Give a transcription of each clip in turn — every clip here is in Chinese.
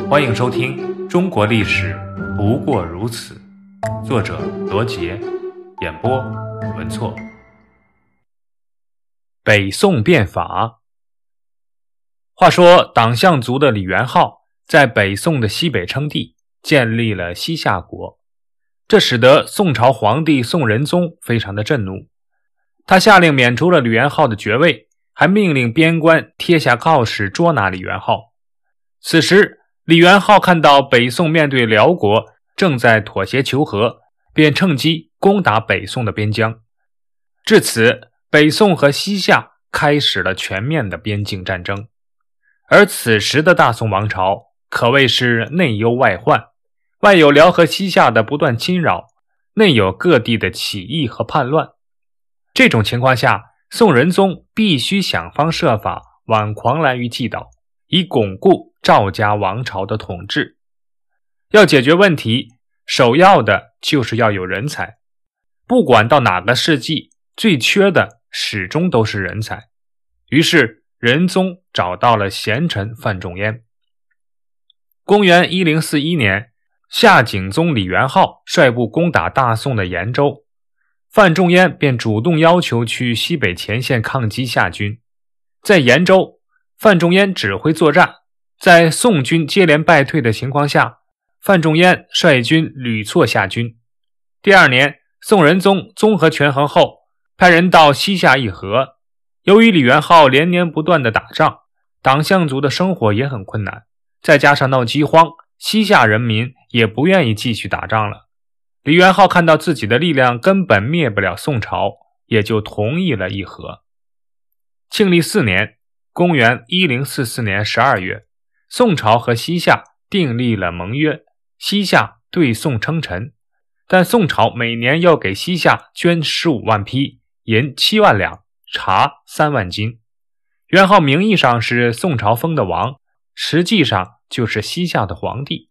欢迎收听《中国历史不过如此》，作者罗杰，演播文措。北宋变法。话说，党项族的李元昊在北宋的西北称帝，建立了西夏国，这使得宋朝皇帝宋仁宗非常的震怒。他下令免除了李元昊的爵位，还命令边关贴下告示捉拿李元昊。此时，李元昊看到北宋面对辽国正在妥协求和，便趁机攻打北宋的边疆。至此，北宋和西夏开始了全面的边境战争。而此时的大宋王朝可谓是内忧外患，外有辽和西夏的不断侵扰，内有各地的起义和叛乱。这种情况下，宋仁宗必须想方设法挽狂澜于既倒，以巩固赵家王朝的统治。要解决问题，首要的就是要有人才。不管到哪个世纪，最缺的始终都是人才。于是。仁宗找到了贤臣范仲淹。公元一零四一年，夏景宗李元昊率部攻打大宋的延州，范仲淹便主动要求去西北前线抗击夏军。在延州，范仲淹指挥作战，在宋军接连败退的情况下，范仲淹率军屡挫夏军。第二年，宋仁宗综合权衡后，派人到西夏议和。由于李元昊连年不断的打仗，党项族的生活也很困难，再加上闹饥荒，西夏人民也不愿意继续打仗了。李元昊看到自己的力量根本灭不了宋朝，也就同意了议和。庆历四年（公元1044年）十二月，宋朝和西夏订立了盟约，西夏对宋称臣，但宋朝每年要给西夏捐十五万匹银七万两。茶三万斤，元昊名义上是宋朝封的王，实际上就是西夏的皇帝。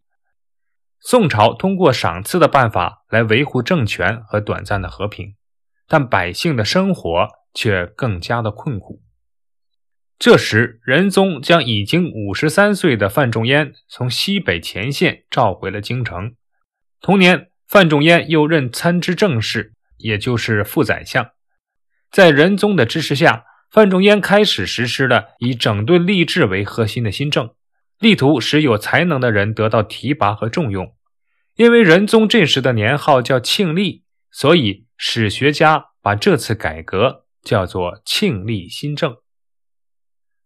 宋朝通过赏赐的办法来维护政权和短暂的和平，但百姓的生活却更加的困苦。这时，仁宗将已经五十三岁的范仲淹从西北前线召回了京城。同年，范仲淹又任参知政事，也就是副宰相。在仁宗的支持下，范仲淹开始实施了以整顿吏治为核心的新政，力图使有才能的人得到提拔和重用。因为仁宗这时的年号叫庆历，所以史学家把这次改革叫做庆历新政。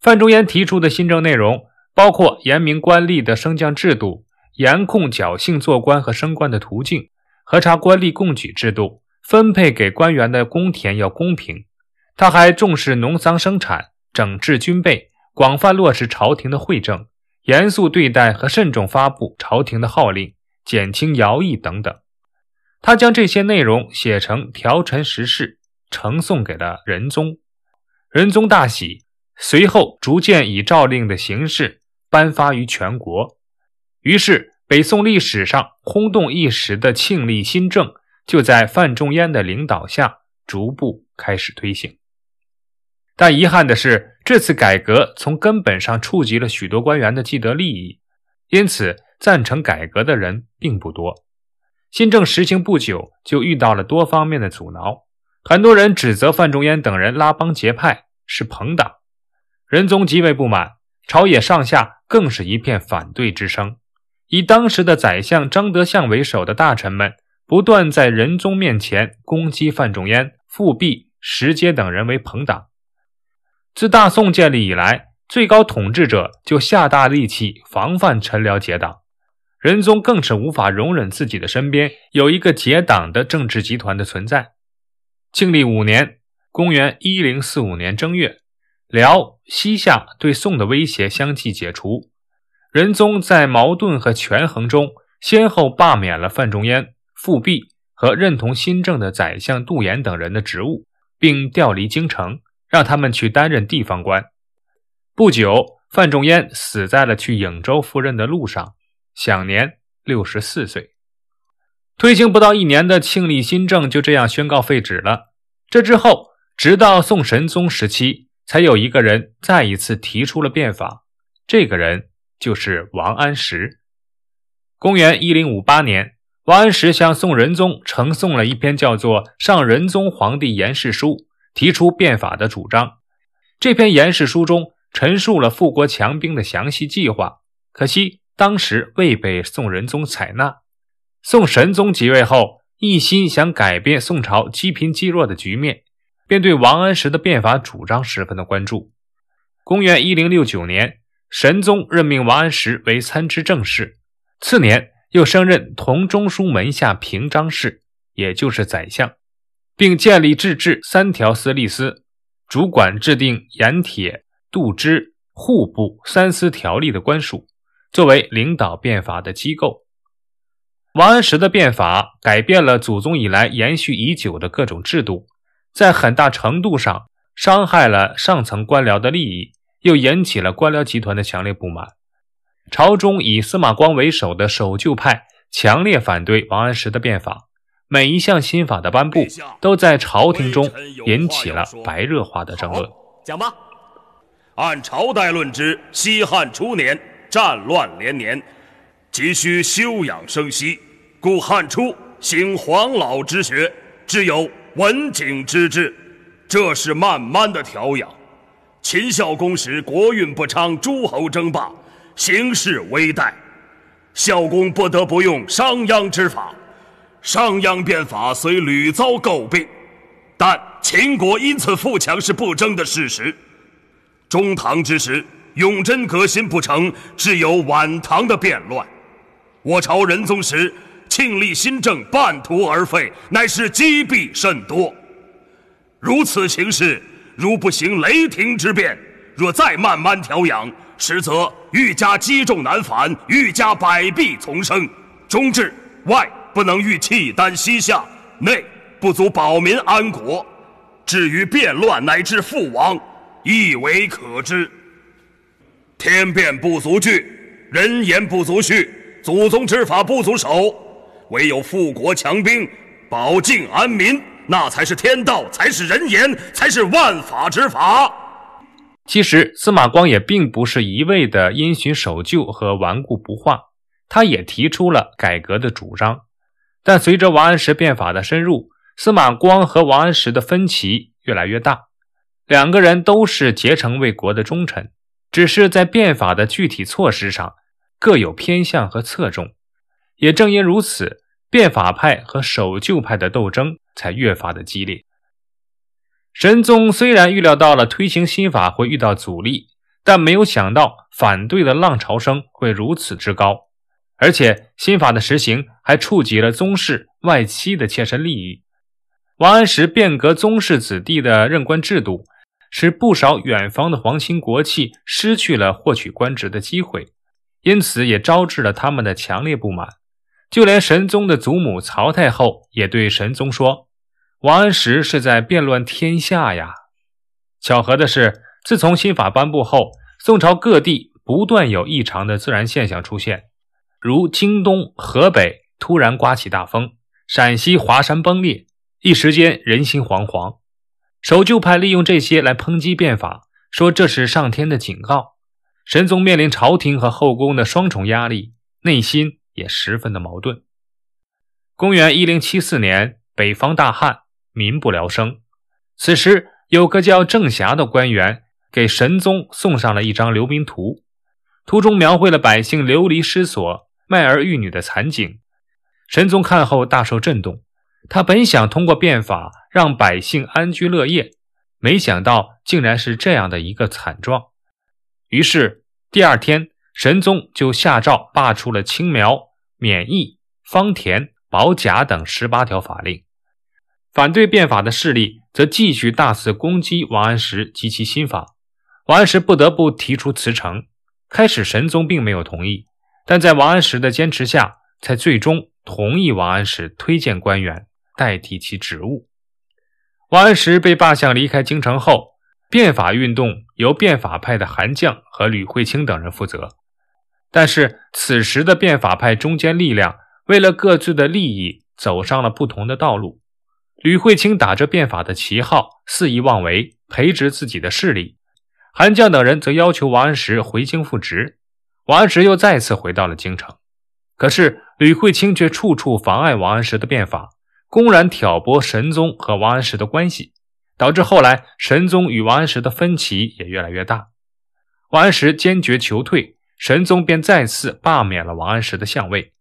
范仲淹提出的新政内容包括严明官吏的升降制度，严控侥幸做官和升官的途径，核查官吏贡举制度。分配给官员的公田要公平，他还重视农桑生产，整治军备，广泛落实朝廷的惠政，严肃对待和慎重发布朝廷的号令，减轻徭役等等。他将这些内容写成条陈实事，呈送给了仁宗。仁宗大喜，随后逐渐以诏令的形式颁发于全国。于是，北宋历史上轰动一时的庆历新政。就在范仲淹的领导下，逐步开始推行。但遗憾的是，这次改革从根本上触及了许多官员的既得利益，因此赞成改革的人并不多。新政实行不久，就遇到了多方面的阻挠。很多人指责范仲淹等人拉帮结派，是朋党。仁宗极为不满，朝野上下更是一片反对之声。以当时的宰相张德相为首的大臣们。不断在仁宗面前攻击范仲淹、富弼石阶等人为朋党。自大宋建立以来，最高统治者就下大力气防范臣僚结党。仁宗更是无法容忍自己的身边有一个结党的政治集团的存在。庆历五年（公元1045年正月），辽、西夏对宋的威胁相继解除。仁宗在矛盾和权衡中，先后罢免了范仲淹。复辟和认同新政的宰相杜衍等人的职务，并调离京城，让他们去担任地方官。不久，范仲淹死在了去颍州赴任的路上，享年六十四岁。推行不到一年的庆历新政就这样宣告废止了。这之后，直到宋神宗时期，才有一个人再一次提出了变法。这个人就是王安石。公元一零五八年，王安石向宋仁宗呈送了一篇叫做《上仁宗皇帝言事书》，提出变法的主张。这篇言事书中陈述了富国强兵的详细计划，可惜当时未被宋仁宗采纳。宋神宗即位后，一心想改变宋朝积贫积弱的局面，便对王安石的变法主张十分的关注。公元一零六九年，神宗任命王安石为参知政事。次年，又升任同中书门下平章事，也就是宰相，并建立制治三条司隶司，主管制定盐铁、度支、户部三司条例的官署，作为领导变法的机构。王安石的变法改变了祖宗以来延续已久的各种制度，在很大程度上伤害了上层官僚的利益，又引起了官僚集团的强烈不满。朝中以司马光为首的守旧派强烈反对王安石的变法，每一项新法的颁布都在朝廷中引起了白热化的争论。讲吧，按朝代论之，西汉初年战乱连年，急需休养生息，故汉初行黄老之学，只有文景之治，这是慢慢的调养。秦孝公时国运不昌，诸侯争霸。形势危殆，孝公不得不用商鞅之法。商鞅变法虽屡遭诟病，但秦国因此富强是不争的事实。中唐之时，永贞革新不成，只有晚唐的变乱。我朝仁宗时，庆历新政半途而废，乃是积弊甚多。如此形势，如不行雷霆之变，若再慢慢调养。实则愈加积重难返，愈加百弊丛生。中至外不能御契丹西夏，内不足保民安国。至于变乱乃至覆亡，亦为可知。天变不足惧，人言不足恤，祖宗之法不足守，唯有富国强兵，保境安民，那才是天道，才是人言，才是万法之法。其实，司马光也并不是一味的因循守旧和顽固不化，他也提出了改革的主张。但随着王安石变法的深入，司马光和王安石的分歧越来越大。两个人都是竭诚为国的忠臣，只是在变法的具体措施上各有偏向和侧重。也正因如此，变法派和守旧派的斗争才越发的激烈。神宗虽然预料到了推行新法会遇到阻力，但没有想到反对的浪潮声会如此之高，而且新法的实行还触及了宗室外戚的切身利益。王安石变革宗室子弟的任官制度，使不少远方的皇亲国戚失去了获取官职的机会，因此也招致了他们的强烈不满。就连神宗的祖母曹太后也对神宗说。王安石是在变乱天下呀！巧合的是，自从新法颁布后，宋朝各地不断有异常的自然现象出现，如京东、河北突然刮起大风，陕西华山崩裂，一时间人心惶惶。守旧派利用这些来抨击变法，说这是上天的警告。神宗面临朝廷和后宫的双重压力，内心也十分的矛盾。公元一零七四年，北方大旱。民不聊生。此时，有个叫郑霞的官员给神宗送上了一张流民图，图中描绘了百姓流离失所、卖儿育女的惨景。神宗看后大受震动，他本想通过变法让百姓安居乐业，没想到竟然是这样的一个惨状。于是，第二天，神宗就下诏罢黜了青苗、免役、方田、保甲等十八条法令。反对变法的势力则继续大肆攻击王安石及其新法，王安石不得不提出辞呈。开始，神宗并没有同意，但在王安石的坚持下，才最终同意王安石推荐官员代替其职务。王安石被罢相离开京城后，变法运动由变法派的韩绛和吕惠卿等人负责。但是，此时的变法派中间力量为了各自的利益，走上了不同的道路。吕惠卿打着变法的旗号肆意妄为，培植自己的势力；韩绛等人则要求王安石回京复职。王安石又再次回到了京城。可是吕惠卿却处处妨碍王安石的变法，公然挑拨神宗和王安石的关系，导致后来神宗与王安石的分歧也越来越大。王安石坚决求退，神宗便再次罢免了王安石的相位。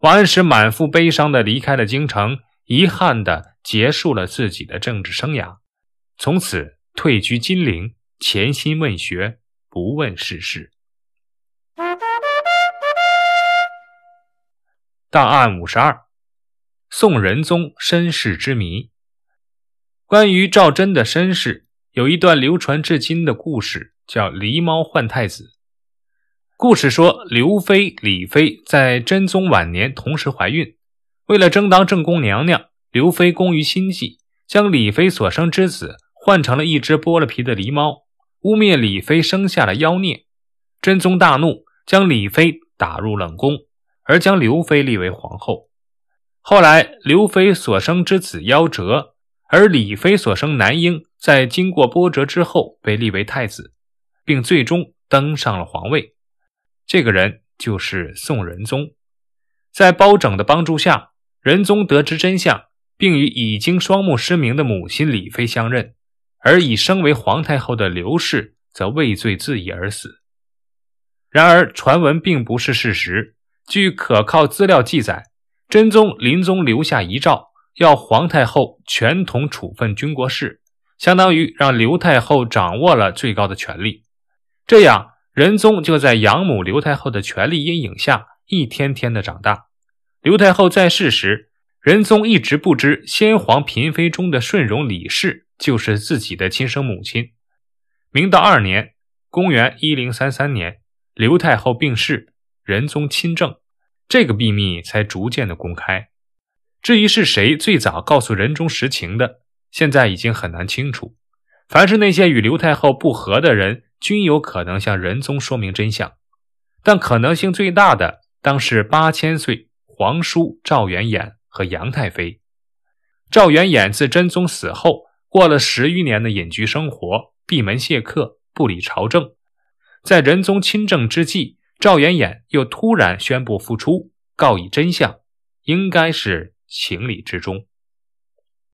王安石满腹悲伤地离开了京城，遗憾地结束了自己的政治生涯，从此退居金陵，潜心问学，不问世事。档案五十二：宋仁宗身世之谜。关于赵祯的身世，有一段流传至今的故事，叫“狸猫换太子”。故事说，刘妃、李妃在真宗晚年同时怀孕，为了争当正宫娘娘，刘妃工于心计，将李妃所生之子换成了一只剥了皮的狸猫，污蔑李妃生下了妖孽。真宗大怒，将李妃打入冷宫，而将刘妃立为皇后。后来，刘妃所生之子夭折，而李妃所生男婴在经过波折之后被立为太子，并最终登上了皇位。这个人就是宋仁宗，在包拯的帮助下，仁宗得知真相，并与已经双目失明的母亲李妃相认，而已升为皇太后的刘氏则畏罪自缢而死。然而，传闻并不是事实。据可靠资料记载，真宗临终留下遗诏，要皇太后全统处分军国事，相当于让刘太后掌握了最高的权力。这样。仁宗就在养母刘太后的权力阴影下，一天天的长大。刘太后在世时，仁宗一直不知先皇嫔妃中的顺容李氏就是自己的亲生母亲。明道二年（公元1033年），刘太后病逝，仁宗亲政，这个秘密才逐渐的公开。至于是谁最早告诉仁宗实情的，现在已经很难清楚。凡是那些与刘太后不和的人。均有可能向仁宗说明真相，但可能性最大的当是八千岁皇叔赵元衍和杨太妃。赵元衍自真宗死后，过了十余年的隐居生活，闭门谢客，不理朝政。在仁宗亲政之际，赵元衍又突然宣布复出，告以真相，应该是情理之中。